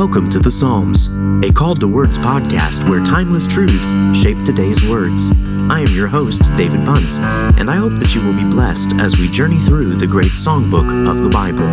Welcome to the Psalms, a Call to Words podcast where timeless truths shape today's words. I am your host, David Bunce, and I hope that you will be blessed as we journey through the great songbook of the Bible.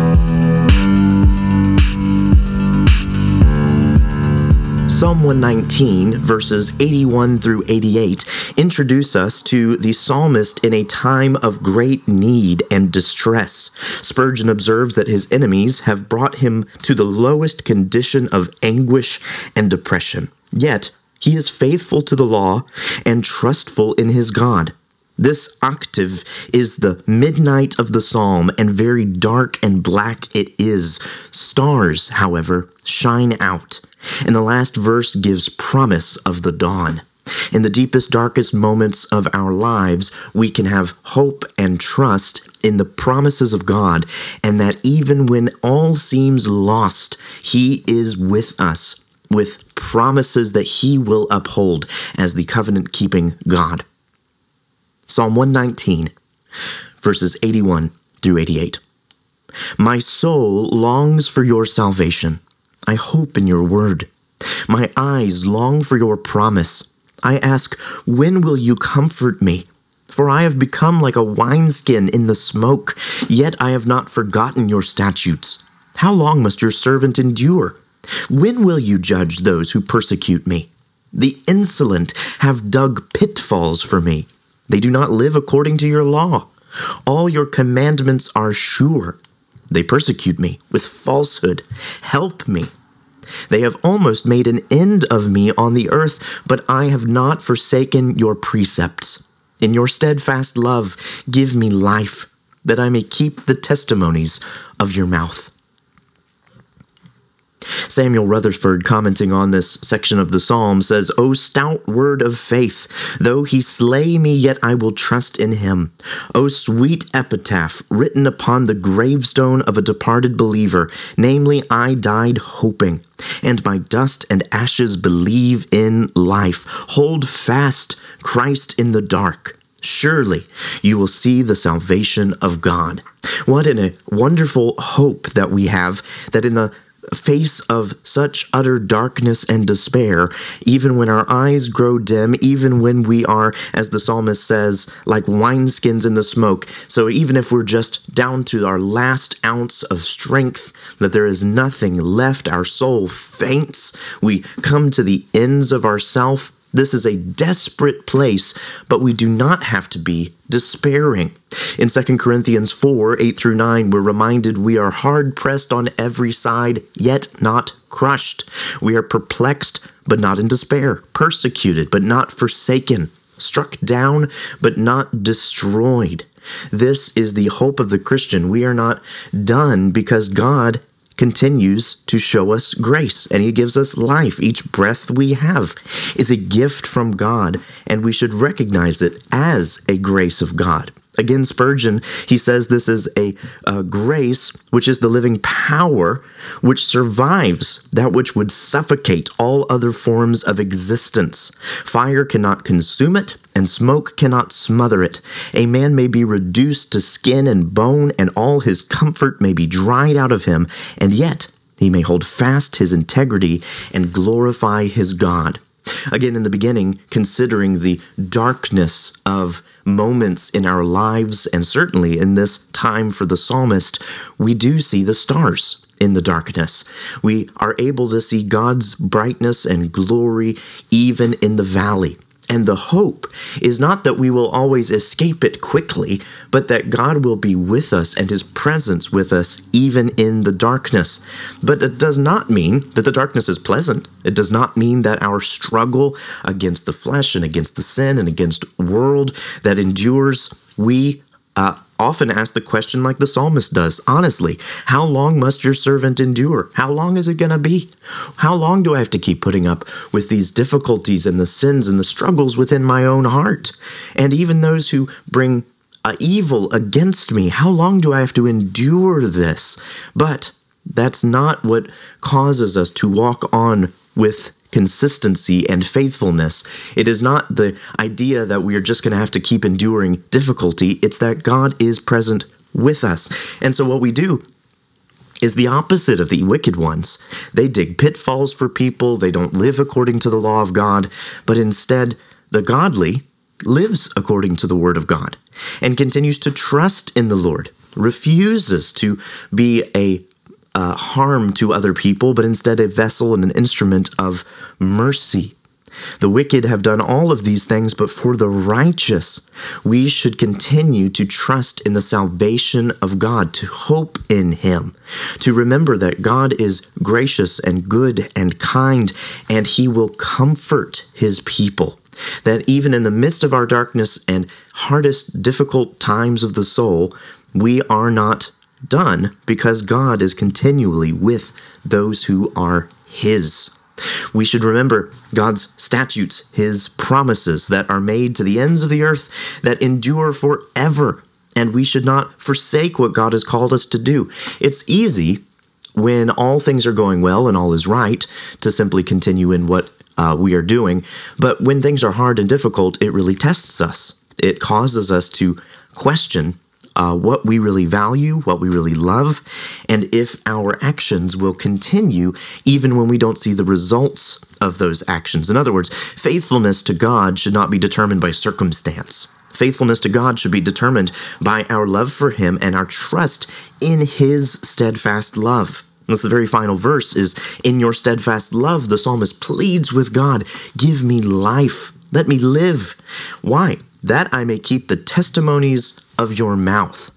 Psalm 119, verses 81 through 88, introduce us to the psalmist in a time of great need and distress. Spurgeon observes that his enemies have brought him to the lowest condition of anguish and depression. Yet, he is faithful to the law and trustful in his God. This octave is the midnight of the psalm, and very dark and black it is. Stars, however, shine out and the last verse gives promise of the dawn. In the deepest, darkest moments of our lives, we can have hope and trust in the promises of God, and that even when all seems lost, He is with us with promises that He will uphold as the covenant keeping God. Psalm 119, verses 81 through 88. My soul longs for your salvation. I hope in your word. My eyes long for your promise. I ask, when will you comfort me? For I have become like a wineskin in the smoke, yet I have not forgotten your statutes. How long must your servant endure? When will you judge those who persecute me? The insolent have dug pitfalls for me. They do not live according to your law. All your commandments are sure. They persecute me with falsehood. Help me. They have almost made an end of me on the earth, but I have not forsaken your precepts. In your steadfast love, give me life, that I may keep the testimonies of your mouth. Samuel Rutherford, commenting on this section of the psalm, says, O stout word of faith, though he slay me, yet I will trust in him. O sweet epitaph, written upon the gravestone of a departed believer, namely, I died hoping, and my dust and ashes believe in life. Hold fast Christ in the dark. Surely you will see the salvation of God. What a wonderful hope that we have that in the face of such utter darkness and despair, even when our eyes grow dim, even when we are, as the psalmist says, like wineskins in the smoke. So even if we're just down to our last ounce of strength, that there is nothing left, our soul faints, we come to the ends of ourself this is a desperate place, but we do not have to be despairing. In 2 Corinthians 4 8 through 9, we're reminded we are hard pressed on every side, yet not crushed. We are perplexed, but not in despair, persecuted, but not forsaken, struck down, but not destroyed. This is the hope of the Christian. We are not done because God continues to show us grace and he gives us life. Each breath we have is a gift from God, and we should recognize it as a grace of God. Again, Spurgeon, he says this is a, a, grace which is the living power which survives that which would suffocate all other forms of existence. Fire cannot consume it, and smoke cannot smother it. A man may be reduced to skin and bone, and all his comfort may be dried out of him, and yet he may hold fast his integrity and glorify his God. Again, in the beginning, considering the darkness of moments in our lives, and certainly in this time for the psalmist, we do see the stars in the darkness. We are able to see God's brightness and glory even in the valley. And the hope is not that we will always escape it quickly, but that God will be with us and his presence with us even in the darkness. But it does not mean that the darkness is pleasant. It does not mean that our struggle against the flesh and against the sin and against world that endures, we uh, often ask the question like the psalmist does honestly, how long must your servant endure? How long is it going to be? How long do I have to keep putting up with these difficulties and the sins and the struggles within my own heart? And even those who bring evil against me, how long do I have to endure this? But that's not what causes us to walk on with consistency and faithfulness. It is not the idea that we are just going to have to keep enduring difficulty, it's that God is present with us. And so, what we do is the opposite of the wicked ones. They dig pitfalls for people, they don't live according to the law of God, but instead, the godly lives according to the word of God and continues to trust in the Lord, refuses to be a uh, harm to other people, but instead a vessel and an instrument of mercy. The wicked have done all of these things, but for the righteous, we should continue to trust in the salvation of God, to hope in Him, to remember that God is gracious and good and kind, and He will comfort His people. That even in the midst of our darkness and hardest, difficult times of the soul, we are not done because God is continually with those who are His. We should remember God's statutes, His promises that are made to the ends of the earth that endure forever. And we should not forsake what God has called us to do. It's easy when all things are going well and all is right to simply continue in what uh, we are doing. But when things are hard and difficult, it really tests us. It causes us to question uh, what we really value, what we really love, and if our actions will continue even when we don't see the results of those actions. In other words, faithfulness to God should not be determined by circumstance. Faithfulness to God should be determined by our love for Him and our trust in His steadfast love. That's the very final verse is in your steadfast love, the psalmist pleads with God, give me life, let me live. Why? That I may keep the testimonies of your mouth.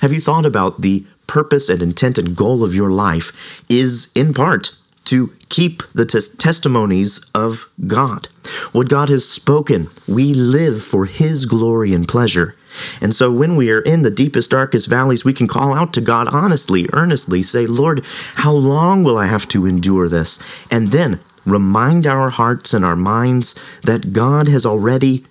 Have you thought about the purpose and intent and goal of your life is in part to keep the tes- testimonies of God. What God has spoken, we live for His glory and pleasure. And so when we are in the deepest, darkest valleys, we can call out to God honestly, earnestly, say, Lord, how long will I have to endure this? And then remind our hearts and our minds that God has already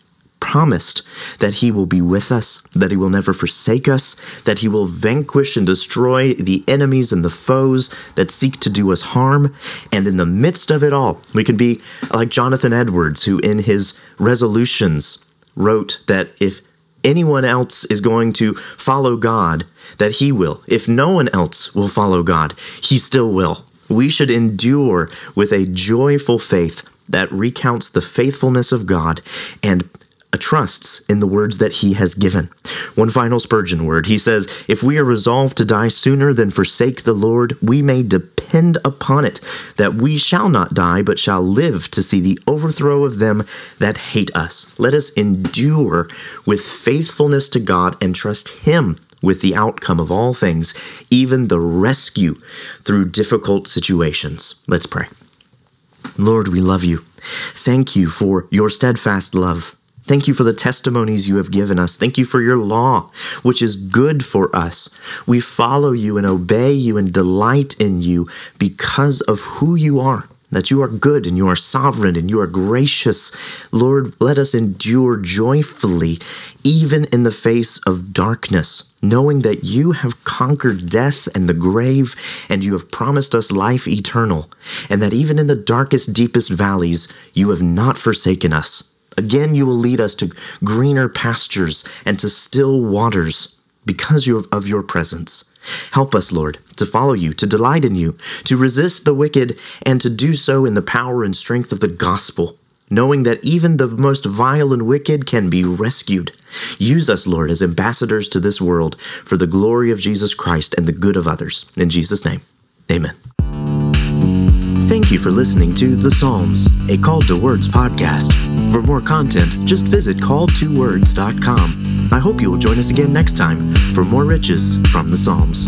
promised that he will be with us, that he will never forsake us, that he will vanquish and destroy the enemies and the foes that seek to do us harm. And in the midst of it all, we can be like Jonathan Edwards, who in his resolutions wrote that if anyone else is going to follow God, that he will. If no one else will follow God, he still will. We should endure with a joyful faith that recounts the faithfulness of God and trusts in the words that he has given. One final Spurgeon word. He says, If we are resolved to die sooner than forsake the Lord, we may depend upon it that we shall not die, but shall live to see the overthrow of them that hate us. Let us endure with faithfulness to God and trust Him with the outcome of all things, even the rescue through difficult situations. Let's pray. Lord, we love you. Thank you for your steadfast love. Thank you for the testimonies you have given us. Thank you for your law, which is good for us. We follow you and obey you and delight in you because of who you are. That you are good and you are sovereign and you are gracious. Lord, let us endure joyfully, even in the face of darkness, knowing that you have conquered death and the grave, and you have promised us life eternal, and that even in the darkest, deepest valleys, you have not forsaken us. Again, you will lead us to greener pastures and to still waters because of your presence. Help us, Lord, to follow you, to delight in you, to resist the wicked, and to do so in the power and strength of the gospel, knowing that even the most vile and wicked can be rescued. Use us, Lord, as ambassadors to this world for the glory of Jesus Christ and the good of others. In Jesus' name, amen. Thank you for listening to The Psalms, a Call to Words podcast. For more content, just visit calltowords.com. I hope you will join us again next time for more riches from the Psalms.